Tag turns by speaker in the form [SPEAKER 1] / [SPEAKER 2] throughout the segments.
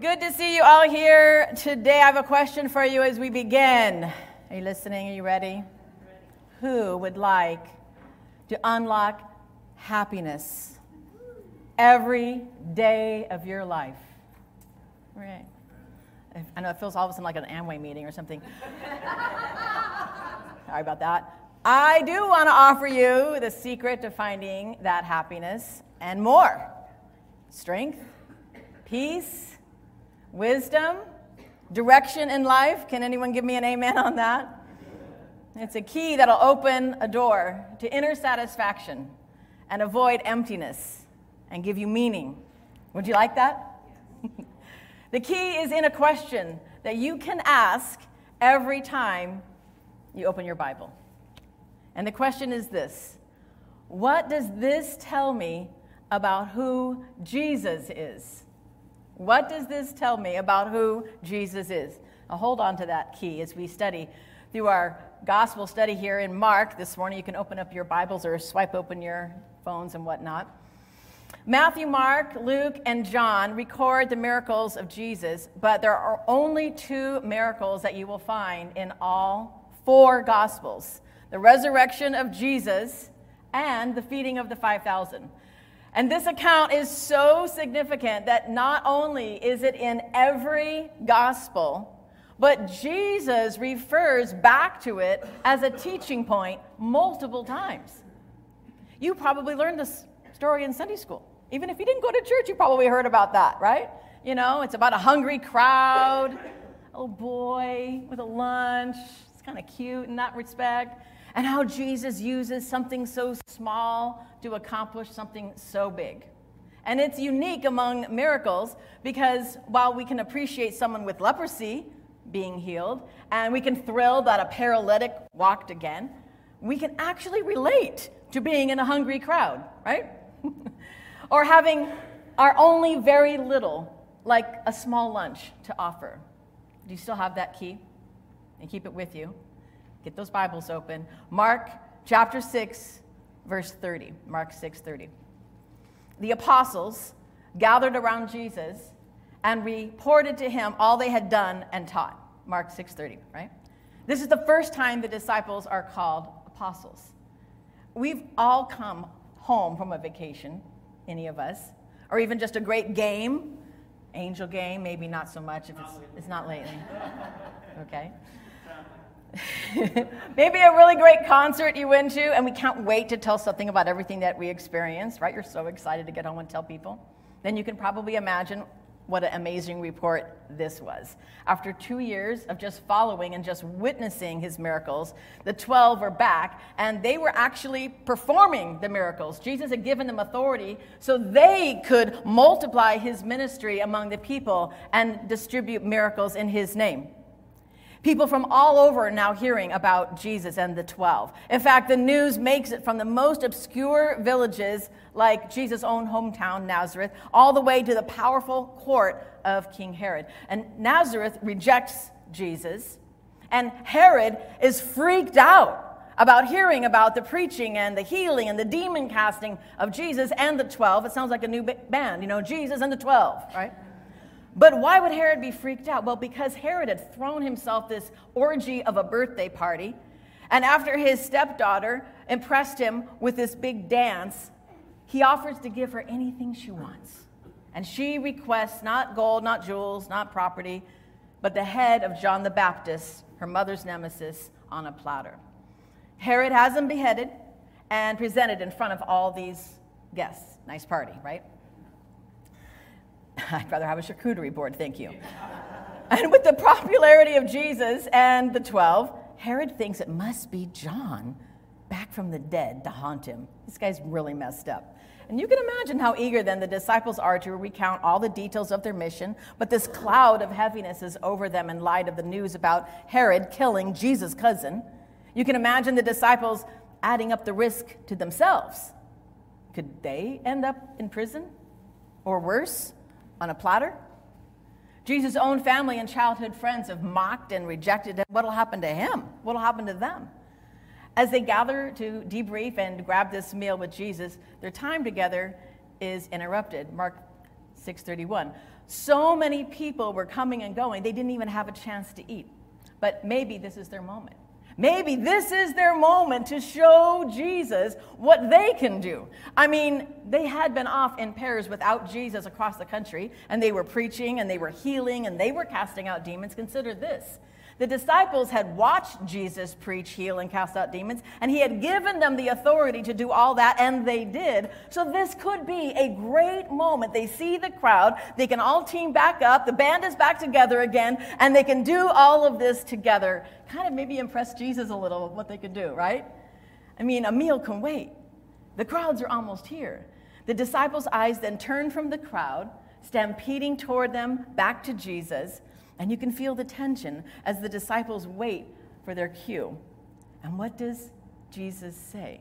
[SPEAKER 1] Good to see you all here today. I have a question for you as we begin. Are you listening? Are you ready? Who would like to unlock happiness every day of your life? Right. I know it feels all of a sudden like an Amway meeting or something. Sorry about that. I do want to offer you the secret to finding that happiness and more strength, peace, wisdom, direction in life. Can anyone give me an amen on that? It's a key that'll open a door to inner satisfaction and avoid emptiness and give you meaning. Would you like that? the key is in a question that you can ask every time you open your Bible. And the question is this What does this tell me about who Jesus is? What does this tell me about who Jesus is? Now hold on to that key as we study through our gospel study here in Mark this morning. You can open up your Bibles or swipe open your phones and whatnot. Matthew, Mark, Luke, and John record the miracles of Jesus, but there are only two miracles that you will find in all four gospels the resurrection of Jesus, and the feeding of the 5,000. And this account is so significant that not only is it in every gospel, but Jesus refers back to it as a teaching point multiple times. You probably learned this story in Sunday school. Even if you didn't go to church, you probably heard about that, right? You know, it's about a hungry crowd, a little boy with a lunch. It's kind of cute in that respect and how Jesus uses something so small to accomplish something so big. And it's unique among miracles because while we can appreciate someone with leprosy being healed, and we can thrill that a paralytic walked again, we can actually relate to being in a hungry crowd, right? or having our only very little, like a small lunch, to offer. Do you still have that key? And keep it with you. Get those Bibles open. Mark chapter 6, verse 30. Mark 6, 30. The apostles gathered around Jesus and reported to him all they had done and taught. Mark 6:30, right? This is the first time the disciples are called apostles. We've all come home from a vacation, any of us, or even just a great game, angel game, maybe not so much if it's, it's not lately. Okay? Maybe a really great concert you went to, and we can't wait to tell something about everything that we experienced, right? You're so excited to get home and tell people. Then you can probably imagine what an amazing report this was. After two years of just following and just witnessing his miracles, the 12 were back and they were actually performing the miracles. Jesus had given them authority so they could multiply his ministry among the people and distribute miracles in his name. People from all over are now hearing about Jesus and the 12. In fact, the news makes it from the most obscure villages, like Jesus' own hometown, Nazareth, all the way to the powerful court of King Herod. And Nazareth rejects Jesus, and Herod is freaked out about hearing about the preaching and the healing and the demon casting of Jesus and the 12. It sounds like a new band, you know, Jesus and the 12, right? But why would Herod be freaked out? Well, because Herod had thrown himself this orgy of a birthday party. And after his stepdaughter impressed him with this big dance, he offers to give her anything she wants. And she requests not gold, not jewels, not property, but the head of John the Baptist, her mother's nemesis, on a platter. Herod has him beheaded and presented in front of all these guests. Nice party, right? I'd rather have a charcuterie board, thank you. and with the popularity of Jesus and the 12, Herod thinks it must be John back from the dead to haunt him. This guy's really messed up. And you can imagine how eager then the disciples are to recount all the details of their mission, but this cloud of heaviness is over them in light of the news about Herod killing Jesus' cousin. You can imagine the disciples adding up the risk to themselves. Could they end up in prison? Or worse? On a platter? Jesus' own family and childhood friends have mocked and rejected him. What'll happen to him? What'll happen to them? As they gather to debrief and grab this meal with Jesus, their time together is interrupted. Mark 6:31. So many people were coming and going, they didn't even have a chance to eat. But maybe this is their moment. Maybe this is their moment to show Jesus what they can do. I mean, they had been off in pairs without Jesus across the country, and they were preaching and they were healing and they were casting out demons. Consider this the disciples had watched Jesus preach, heal, and cast out demons, and he had given them the authority to do all that, and they did. So this could be a great moment. They see the crowd, they can all team back up, the band is back together again, and they can do all of this together. Kind of maybe impress Jesus a little with what they could do, right? I mean, a meal can wait. The crowds are almost here. The disciples' eyes then turn from the crowd, stampeding toward them back to Jesus. And you can feel the tension as the disciples wait for their cue. And what does Jesus say?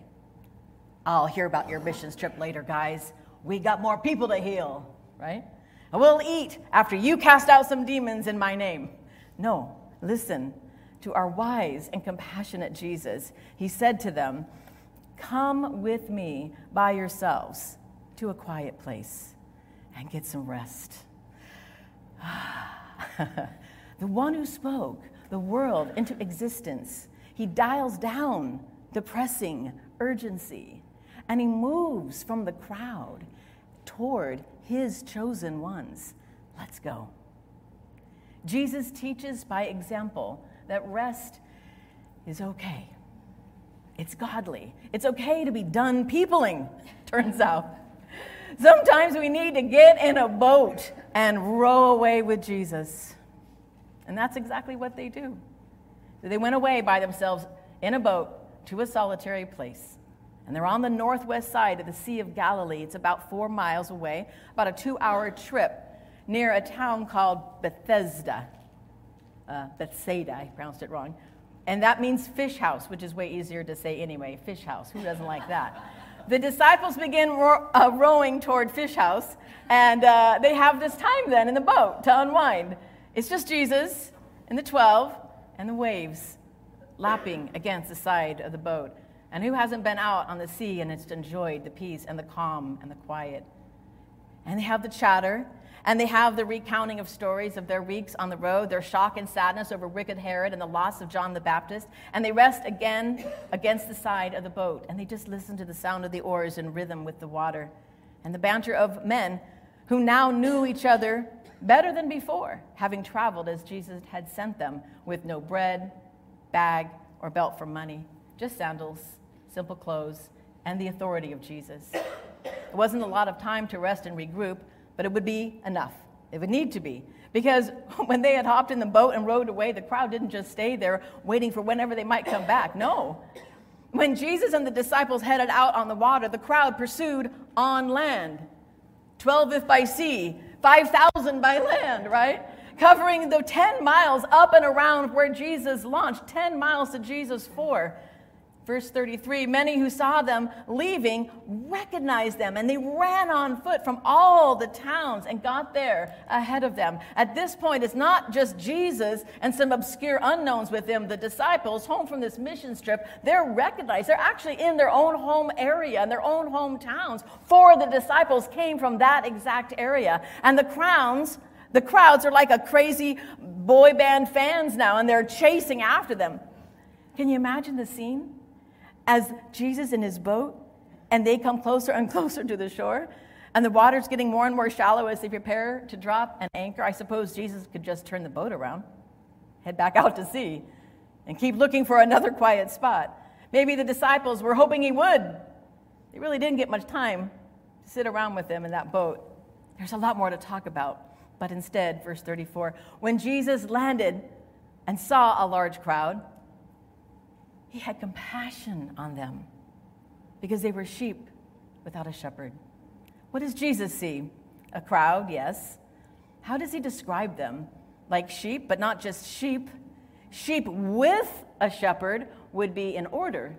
[SPEAKER 1] I'll hear about your missions trip later, guys. We got more people to heal, right? And we'll eat after you cast out some demons in my name. No, listen to our wise and compassionate Jesus. He said to them, Come with me by yourselves to a quiet place and get some rest. Ah. the one who spoke the world into existence, he dials down the pressing urgency and he moves from the crowd toward his chosen ones. Let's go. Jesus teaches by example that rest is okay. It's godly. It's okay to be done peopling, turns out. Sometimes we need to get in a boat and row away with Jesus. And that's exactly what they do. They went away by themselves in a boat to a solitary place. And they're on the northwest side of the Sea of Galilee. It's about four miles away, about a two hour trip near a town called Bethesda. Uh, Bethsaida, I pronounced it wrong. And that means fish house, which is way easier to say anyway. Fish house. Who doesn't like that? The disciples begin ro- uh, rowing toward Fish House, and uh, they have this time then in the boat to unwind. It's just Jesus and the 12 and the waves lapping against the side of the boat. And who hasn't been out on the sea and it's enjoyed the peace and the calm and the quiet? And they have the chatter and they have the recounting of stories of their weeks on the road, their shock and sadness over wicked Herod and the loss of John the Baptist. And they rest again against the side of the boat. And they just listen to the sound of the oars in rhythm with the water. And the banter of men who now knew each other better than before, having traveled as Jesus had sent them with no bread, bag, or belt for money, just sandals, simple clothes, and the authority of Jesus. It wasn't a lot of time to rest and regroup but it would be enough. It would need to be. Because when they had hopped in the boat and rowed away, the crowd didn't just stay there waiting for whenever they might come back. No. When Jesus and the disciples headed out on the water, the crowd pursued on land. 12 if by sea, 5,000 by land, right? Covering the 10 miles up and around where Jesus launched, 10 miles to Jesus' for. Verse 33 Many who saw them leaving recognized them, and they ran on foot from all the towns and got there ahead of them. At this point, it's not just Jesus and some obscure unknowns with him, the disciples, home from this mission trip. They're recognized. They're actually in their own home area, in their own hometowns. Four of the disciples came from that exact area. And the crowns, the crowds are like a crazy boy band fans now, and they're chasing after them. Can you imagine the scene? As Jesus in his boat and they come closer and closer to the shore and the water's getting more and more shallow as they prepare to drop an anchor. I suppose Jesus could just turn the boat around, head back out to sea, and keep looking for another quiet spot. Maybe the disciples were hoping he would. They really didn't get much time to sit around with them in that boat. There's a lot more to talk about. But instead, verse 34, when Jesus landed and saw a large crowd, he had compassion on them because they were sheep without a shepherd. What does Jesus see? A crowd, yes. How does he describe them? Like sheep, but not just sheep. Sheep with a shepherd would be in order.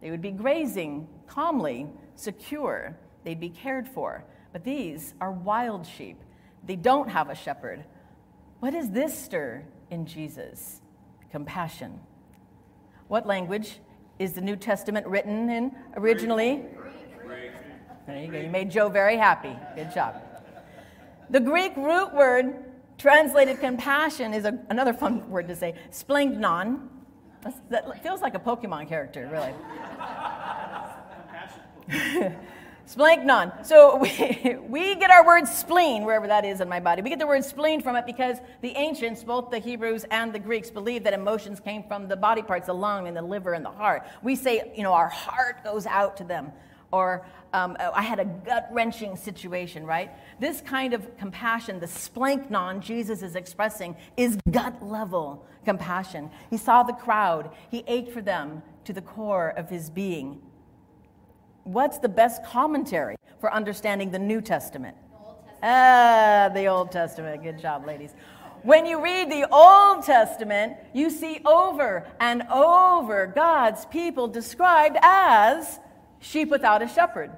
[SPEAKER 1] They would be grazing calmly, secure. They'd be cared for. But these are wild sheep. They don't have a shepherd. What does this stir in Jesus? Compassion. What language is the New Testament written in originally? There you go. You made Joe very happy. Good job. The Greek root word translated compassion is a, another fun word to say, splanchnon. That feels like a Pokemon character, really. Splanchnon. So we, we get our word spleen, wherever that is in my body. We get the word spleen from it because the ancients, both the Hebrews and the Greeks, believed that emotions came from the body parts, the lung and the liver and the heart. We say, you know, our heart goes out to them. Or um, I had a gut wrenching situation, right? This kind of compassion, the splanchnon Jesus is expressing, is gut level compassion. He saw the crowd, he ached for them to the core of his being. What's the best commentary for understanding the New Testament? Ah, the Old Testament. Good job, ladies. When you read the Old Testament, you see over and over God's people described as sheep without a shepherd.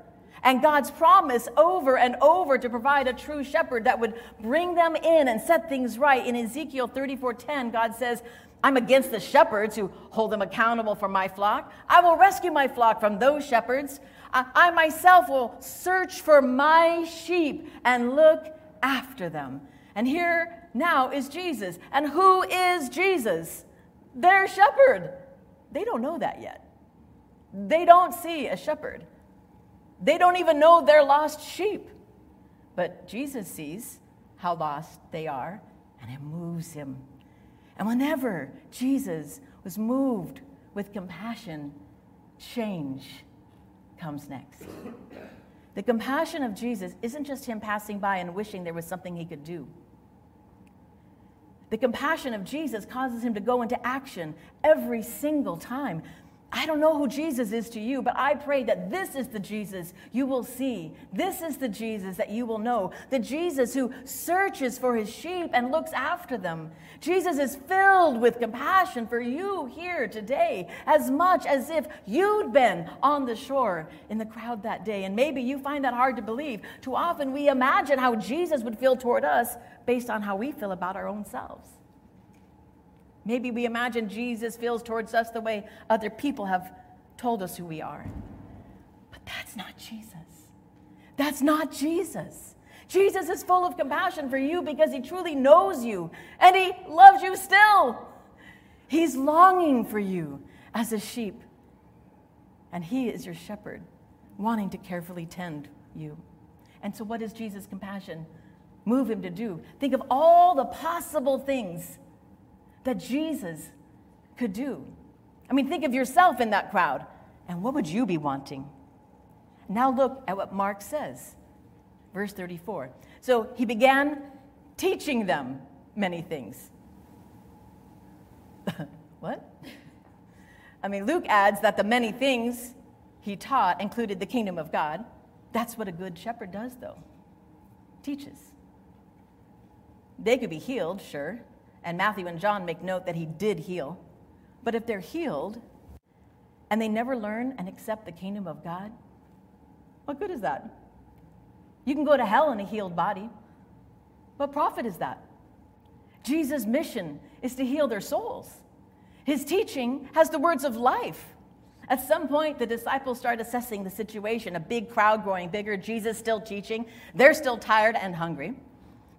[SPEAKER 1] And God's promise over and over to provide a true shepherd that would bring them in and set things right. In Ezekiel 34:10, God says, I'm against the shepherds who hold them accountable for my flock. I will rescue my flock from those shepherds. I, myself will search for my sheep and look after them. And here now is Jesus. And who is Jesus? Their shepherd. They don't know that yet. They don't see a shepherd. They don't even know they're lost sheep. But Jesus sees how lost they are, and it moves him. And whenever Jesus was moved with compassion, change comes next. The compassion of Jesus isn't just him passing by and wishing there was something he could do. The compassion of Jesus causes him to go into action every single time. I don't know who Jesus is to you, but I pray that this is the Jesus you will see. This is the Jesus that you will know. The Jesus who searches for his sheep and looks after them. Jesus is filled with compassion for you here today, as much as if you'd been on the shore in the crowd that day. And maybe you find that hard to believe. Too often we imagine how Jesus would feel toward us based on how we feel about our own selves. Maybe we imagine Jesus feels towards us the way other people have told us who we are. But that's not Jesus. That's not Jesus. Jesus is full of compassion for you because he truly knows you and he loves you still. He's longing for you as a sheep. And he is your shepherd, wanting to carefully tend you. And so, what does Jesus' compassion move him to do? Think of all the possible things that Jesus could do. I mean, think of yourself in that crowd, and what would you be wanting? Now look at what Mark says, verse 34. So he began teaching them many things. what? I mean, Luke adds that the many things he taught included the kingdom of God. That's what a good shepherd does, though. Teaches. They could be healed, sure, and Matthew and John make note that he did heal. But if they're healed and they never learn and accept the kingdom of God, what good is that? You can go to hell in a healed body. What profit is that? Jesus' mission is to heal their souls. His teaching has the words of life. At some point, the disciples start assessing the situation a big crowd growing bigger, Jesus still teaching. They're still tired and hungry.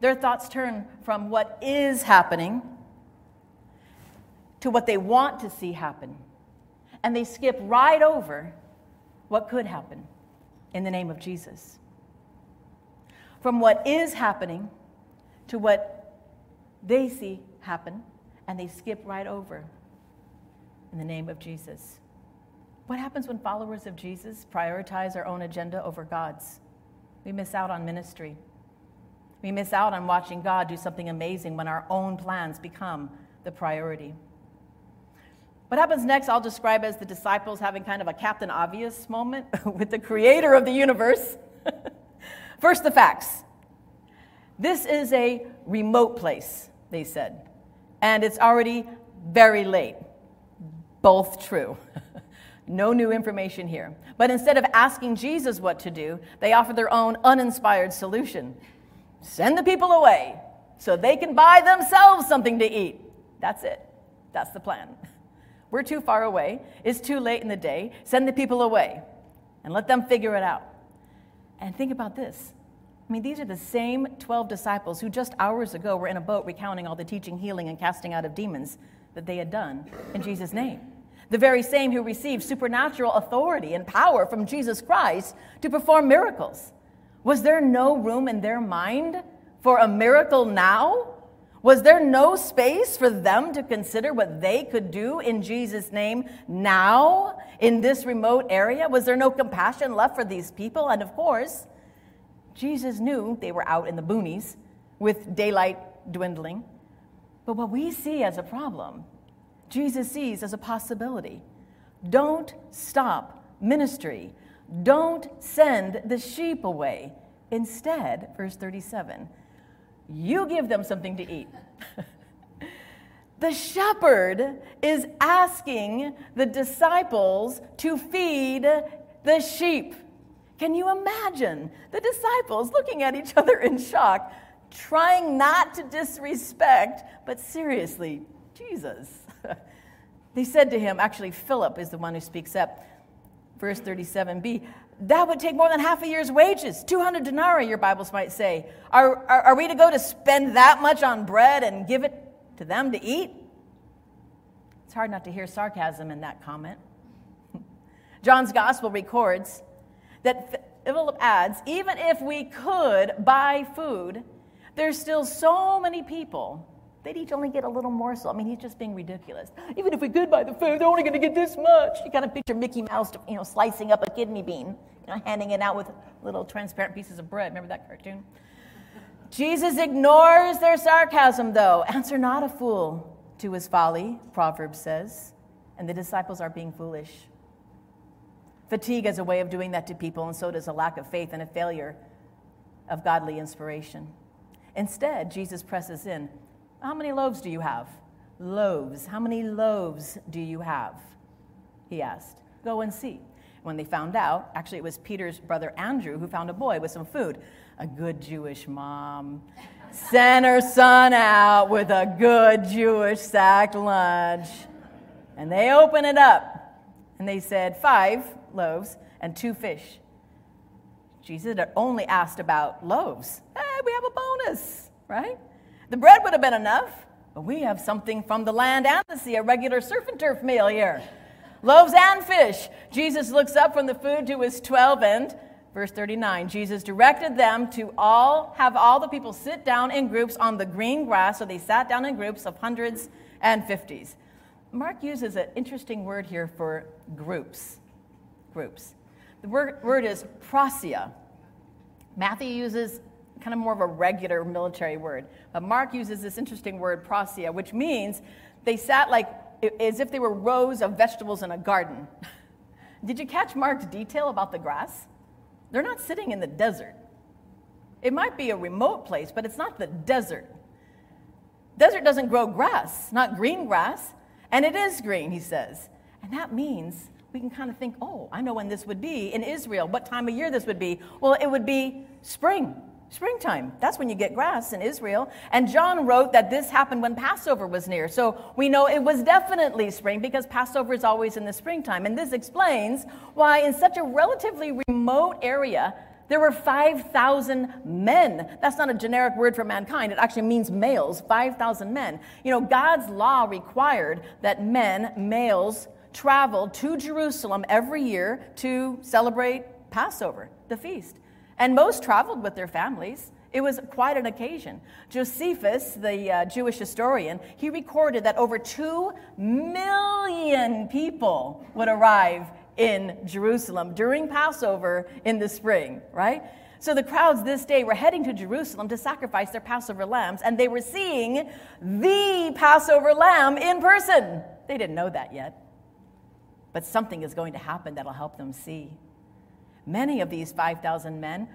[SPEAKER 1] Their thoughts turn from what is happening to what they want to see happen. And they skip right over what could happen in the name of Jesus. From what is happening to what they see happen, and they skip right over in the name of Jesus. What happens when followers of Jesus prioritize our own agenda over God's? We miss out on ministry. We miss out on watching God do something amazing when our own plans become the priority. What happens next, I'll describe as the disciples having kind of a Captain Obvious moment with the creator of the universe. First, the facts. This is a remote place, they said, and it's already very late. Both true. no new information here. But instead of asking Jesus what to do, they offer their own uninspired solution send the people away so they can buy themselves something to eat. That's it. That's the plan. We're too far away. It's too late in the day. Send the people away and let them figure it out. And think about this I mean, these are the same 12 disciples who just hours ago were in a boat recounting all the teaching, healing, and casting out of demons that they had done in Jesus' name. The very same who received supernatural authority and power from Jesus Christ to perform miracles. Was there no room in their mind for a miracle now? Was there no space for them to consider what they could do in Jesus' name now in this remote area? Was there no compassion left for these people? And of course, Jesus knew they were out in the boonies with daylight dwindling. But what we see as a problem, Jesus sees as a possibility. Don't stop ministry. Don't send the sheep away. Instead, verse 37, you give them something to eat. the shepherd is asking the disciples to feed the sheep. Can you imagine the disciples looking at each other in shock, trying not to disrespect, but seriously, Jesus? they said to him, actually, Philip is the one who speaks up, verse 37b, that would take more than half a year's wages 200 denarii, your Bibles might say. Are, are, are we to go to spend that much on bread and give it to them to eat? It's hard not to hear sarcasm in that comment. John's gospel records that Philip adds even if we could buy food, there's still so many people They'd each only get a little morsel. I mean, he's just being ridiculous. Even if we could buy the food, they're only going to get this much. You kind of picture Mickey Mouse, you know, slicing up a kidney bean, you know, handing it out with little transparent pieces of bread. Remember that cartoon? Jesus ignores their sarcasm, though. Answer not a fool to his folly, Proverbs says, and the disciples are being foolish. Fatigue has a way of doing that to people, and so does a lack of faith and a failure of godly inspiration. Instead, Jesus presses in how many loaves do you have? Loaves. How many loaves do you have? He asked. Go and see. When they found out, actually, it was Peter's brother Andrew who found a boy with some food. A good Jewish mom sent her son out with a good Jewish sack lunch. And they open it up and they said, Five loaves and two fish. Jesus had only asked about loaves. Hey, we have a bonus, right? The bread would have been enough, but we have something from the land and the sea, a regular surf and turf meal here. Loaves and fish. Jesus looks up from the food to his 12 and verse 39 jesus directed them to all have all the people sit down in groups on the green grass. So they sat down in groups of hundreds and fifties. Mark uses an interesting word here for groups. Groups. The word, word is prosia matthew uses kind of more of a regular military word. But Mark uses this interesting word, prosia, which means they sat like as if they were rows of vegetables in a garden. Did you catch Mark's detail about the grass? They're not sitting in the desert. It might be a remote place, but it's not the desert. Desert doesn't grow grass, not green grass. And it is green, he says. And that means we can kind of think, oh, I know when this would be in Israel, what time of year this would be. Well, it would be spring. Springtime. That's when you get grass in Israel. And John wrote that this happened when Passover was near. So we know it was definitely spring because Passover is always in the springtime. And this explains why, in such a relatively remote area, there were 5,000 men. That's not a generic word for mankind. It actually means males, 5,000 men. You know, God's law required that men, males, travel to Jerusalem every year to celebrate Passover, the feast and most traveled with their families. It was quite an occasion. Josephus, the uh, Jewish historian, he recorded that over 2 million people would arrive in Jerusalem during Passover in the spring, right? So the crowds this day were heading to Jerusalem to sacrifice their Passover lambs, and they were seeing the Passover lamb in person. They didn't know that yet. But something is going to happen that'll help them see. Many of these 5,000 men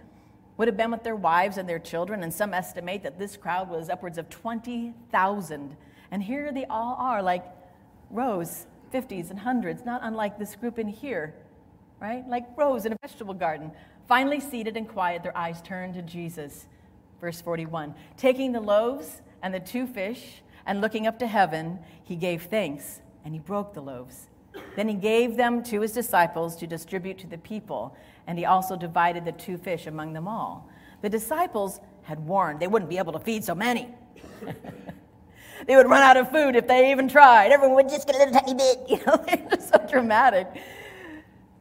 [SPEAKER 1] would have been with their wives and their children, and some estimate that this crowd was upwards of 20,000. And here they all are, like rows, 50s and hundreds, not unlike this group in here, right? Like rows in a vegetable garden. Finally seated and quiet, their eyes turned to Jesus. Verse 41 Taking the loaves and the two fish, and looking up to heaven, he gave thanks, and he broke the loaves. Then he gave them to his disciples to distribute to the people and he also divided the two fish among them all. The disciples had warned they wouldn't be able to feed so many. they would run out of food if they even tried. Everyone would just get a little tiny bit. You know, they're so dramatic.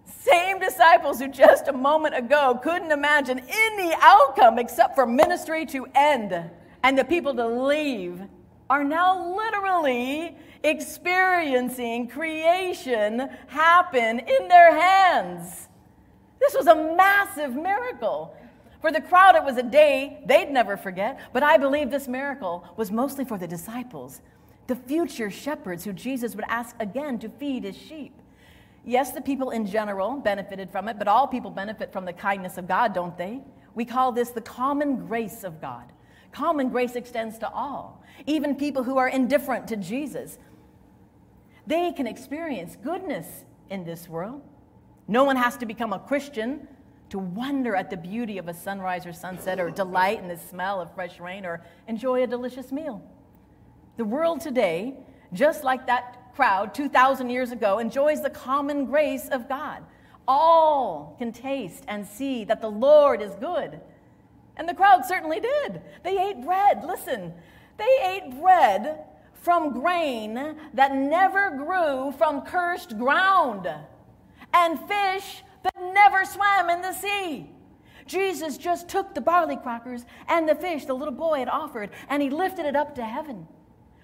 [SPEAKER 1] Same disciples who just a moment ago couldn't imagine any outcome except for ministry to end and the people to leave are now literally experiencing creation happen in their hands. This was a massive miracle. For the crowd, it was a day they'd never forget, but I believe this miracle was mostly for the disciples, the future shepherds who Jesus would ask again to feed his sheep. Yes, the people in general benefited from it, but all people benefit from the kindness of God, don't they? We call this the common grace of God. Common grace extends to all, even people who are indifferent to Jesus. They can experience goodness in this world. No one has to become a Christian to wonder at the beauty of a sunrise or sunset, or delight in the smell of fresh rain, or enjoy a delicious meal. The world today, just like that crowd 2,000 years ago, enjoys the common grace of God. All can taste and see that the Lord is good. And the crowd certainly did. They ate bread. Listen, they ate bread from grain that never grew from cursed ground, and fish that never swam in the sea. Jesus just took the barley crackers and the fish the little boy had offered, and he lifted it up to heaven,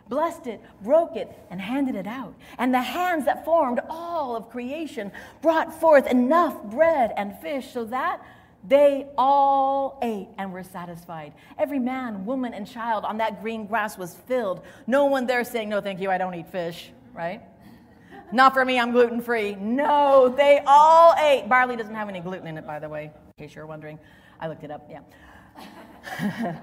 [SPEAKER 1] blessed it, broke it, and handed it out. And the hands that formed all of creation brought forth enough bread and fish so that they all ate and were satisfied. Every man, woman, and child on that green grass was filled. No one there saying, No, thank you, I don't eat fish, right? Not for me, I'm gluten free. No, they all ate. Barley doesn't have any gluten in it, by the way, in case you're wondering. I looked it up, yeah.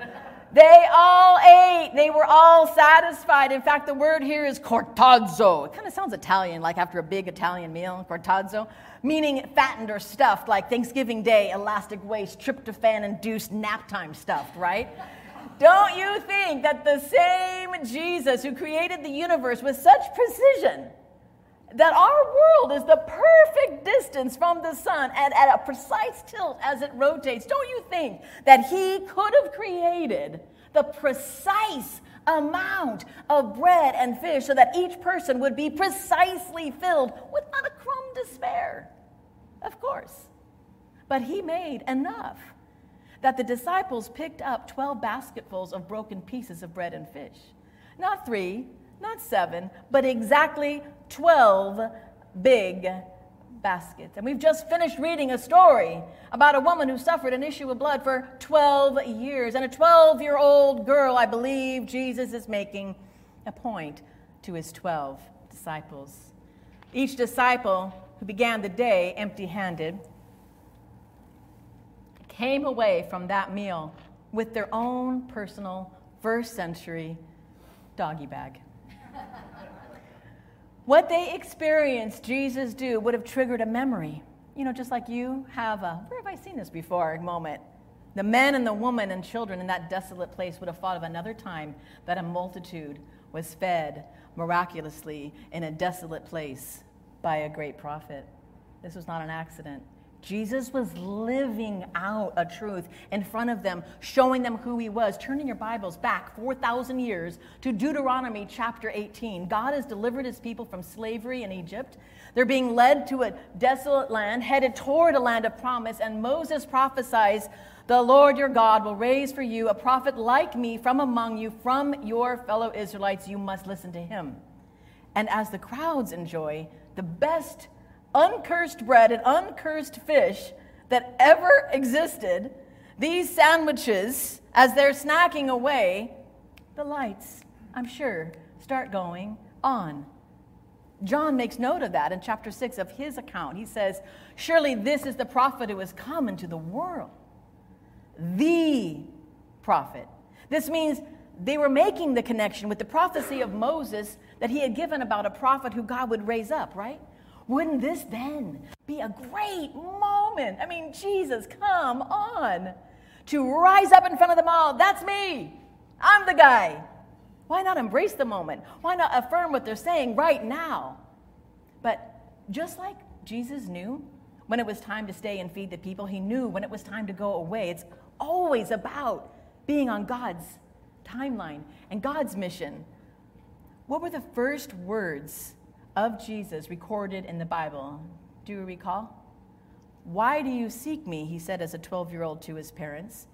[SPEAKER 1] they all ate. They were all satisfied. In fact, the word here is chortazo. It kind of sounds Italian, like after a big Italian meal, chortazo meaning fattened or stuffed, like Thanksgiving Day, elastic waist, tryptophan induced nap time stuffed, right? Don't you think that the same Jesus who created the universe with such precision, that our world is the perfect distance from the sun and at a precise tilt as it rotates, don't you think that he could have created the precise amount of bread and fish so that each person would be precisely filled without a crumb to spare. Of course. But he made enough that the disciples picked up 12 basketfuls of broken pieces of bread and fish. Not three, not seven, but exactly 12 big baskets. And we've just finished reading a story about a woman who suffered an issue of blood for 12 years. And a 12 year old girl, I believe Jesus is making a point to his 12 disciples. Each disciple who began the day empty handed came away from that meal with their own personal first century doggy bag. What they experienced Jesus do would have triggered a memory. You know, just like you have a, where have I seen this before moment. The men and the woman and children in that desolate place would have thought of another time that a multitude was fed miraculously in a desolate place by a great prophet. This was not an accident. Jesus was living out a truth in front of them, showing them who he was. Turning your Bibles back 4,000 years to Deuteronomy chapter 18. God has delivered his people from slavery in Egypt. They're being led to a desolate land, headed toward a land of promise, and Moses prophesies, The Lord your God will raise for you a prophet like me from among you, from your fellow Israelites. You must listen to him. And as the crowds enjoy the best uncursed bread and uncursed fish that ever existed, these sandwiches, as they're snacking away, the lights, I'm sure, start going on. John makes note of that in chapter 6 of his account. He says, Surely this is the prophet who has come into the world. The prophet. This means they were making the connection with the prophecy of Moses that he had given about a prophet who God would raise up, right? Wouldn't this then be a great moment? I mean, Jesus, come on. To rise up in front of them all. That's me. I'm the guy. Why not embrace the moment? Why not affirm what they're saying right now? But just like Jesus knew when it was time to stay and feed the people, he knew when it was time to go away. It's always about being on God's timeline and God's mission. What were the first words of Jesus recorded in the Bible? Do you recall? Why do you seek me? He said as a 12 year old to his parents.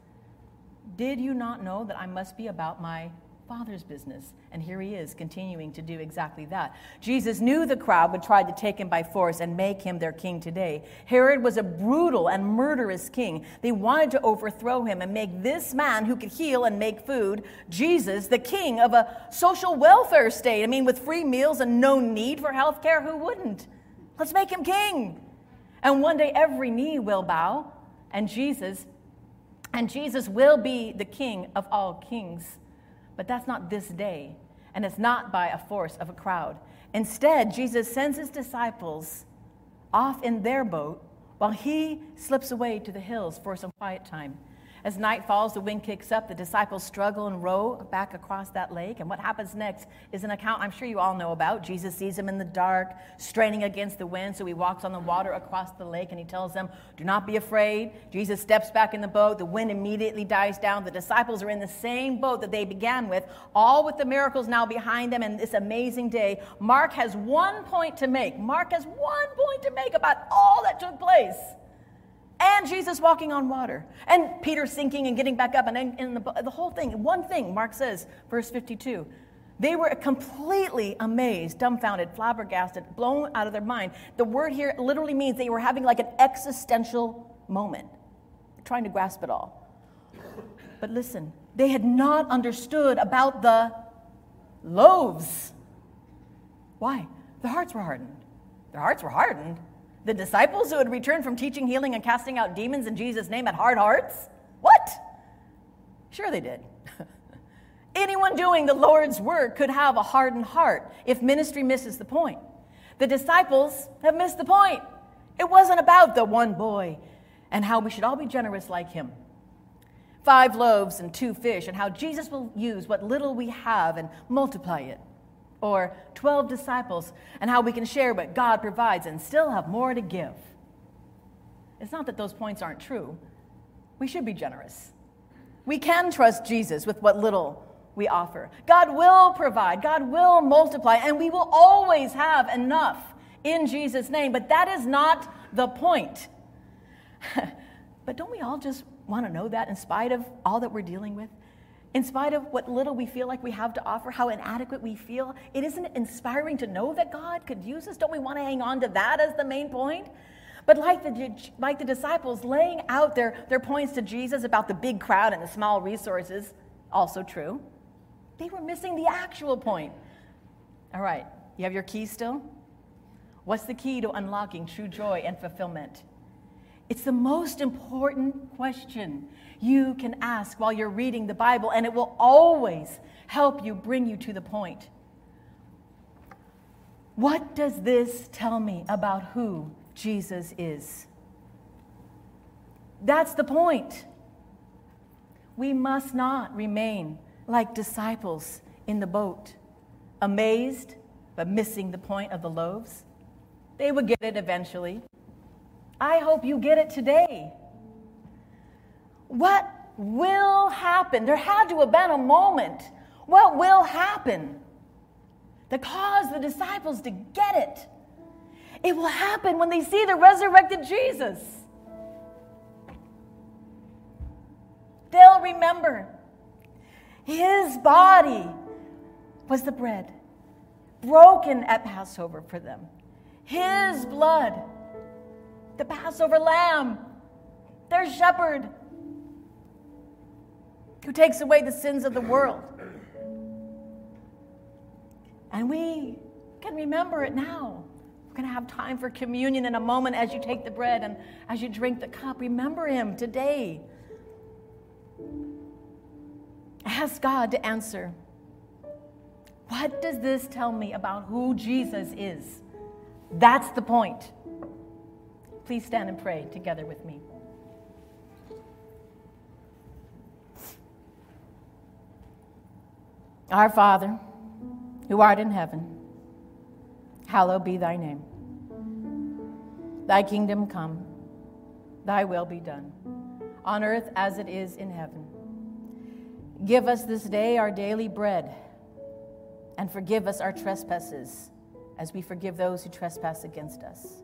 [SPEAKER 1] Did you not know that I must be about my Father's business. And here he is continuing to do exactly that. Jesus knew the crowd would try to take him by force and make him their king today. Herod was a brutal and murderous king. They wanted to overthrow him and make this man who could heal and make food, Jesus, the king of a social welfare state. I mean, with free meals and no need for health care, who wouldn't? Let's make him king. And one day every knee will bow, and Jesus, and Jesus will be the king of all kings. But that's not this day, and it's not by a force of a crowd. Instead, Jesus sends his disciples off in their boat while he slips away to the hills for some quiet time. As night falls, the wind kicks up, the disciples struggle and row back across that lake. And what happens next is an account I'm sure you all know about. Jesus sees them in the dark, straining against the wind, so he walks on the water across the lake and he tells them, Do not be afraid. Jesus steps back in the boat, the wind immediately dies down. The disciples are in the same boat that they began with, all with the miracles now behind them and this amazing day. Mark has one point to make. Mark has one point to make about all that took place and Jesus walking on water, and Peter sinking and getting back up, and, the, the whole thing. One thing, Mark says, verse 52. They were completely amazed, dumbfounded, flabbergasted, blown out of their mind. The word here literally means they were having like an existential moment, trying to grasp it all. But listen, they had not understood about the loaves. Why? Their hearts were hardened. Their hearts were hardened. The disciples who had returned from teaching, healing, and casting out demons in Jesus' name had hard hearts? What? Sure, they did. Anyone doing the Lord's work could have a hardened heart if ministry misses the point. The disciples have missed the point. It wasn't about the one boy and how we should all be generous like him. Five loaves and two fish, and how Jesus will use what little we have and multiply it or 12 disciples and how we can share what God provides and still have more to give. It's not that those points aren't true. We should be generous. We can trust Jesus with what little we offer. God will provide, God will multiply, and we will always have enough in Jesus' name. But that is not the point. but don't we all just want to know that in spite of all that we're dealing with? In spite of what little we feel like we have to offer, how inadequate we feel, it isn't inspiring to know that God could use us. Don't we want to hang on to that as the main point? But like the, like the disciples laying out their, their points to Jesus about the big crowd and the small resources, also true, they were missing the actual point. All right, you have your key still? What's the key to unlocking true joy and fulfillment? It's the most important question you can ask while you're reading the Bible, and it will always help you bring you to the point. What does this tell me about who Jesus is? That's the point. We must not remain like disciples in the boat, amazed but missing the point of the loaves. They would get it eventually. I hope you get it today. What will happen? There had to have been a moment. What will happen that caused the disciples to get it? It will happen when they see the resurrected Jesus. They'll remember his body was the bread broken at Passover for them, his blood, the Passover lamb, their shepherd who takes away the sins of the world. And we can remember it now. We're going to have time for communion in a moment as you take the bread and as you drink the cup. Remember him today. Ask God to answer. What does this tell me about who Jesus is? That's the point. Please stand and pray together with me. Our Father, who art in heaven, hallowed be thy name. Thy kingdom come, thy will be done, on earth as it is in heaven. Give us this day our daily bread, and forgive us our trespasses as we forgive those who trespass against us.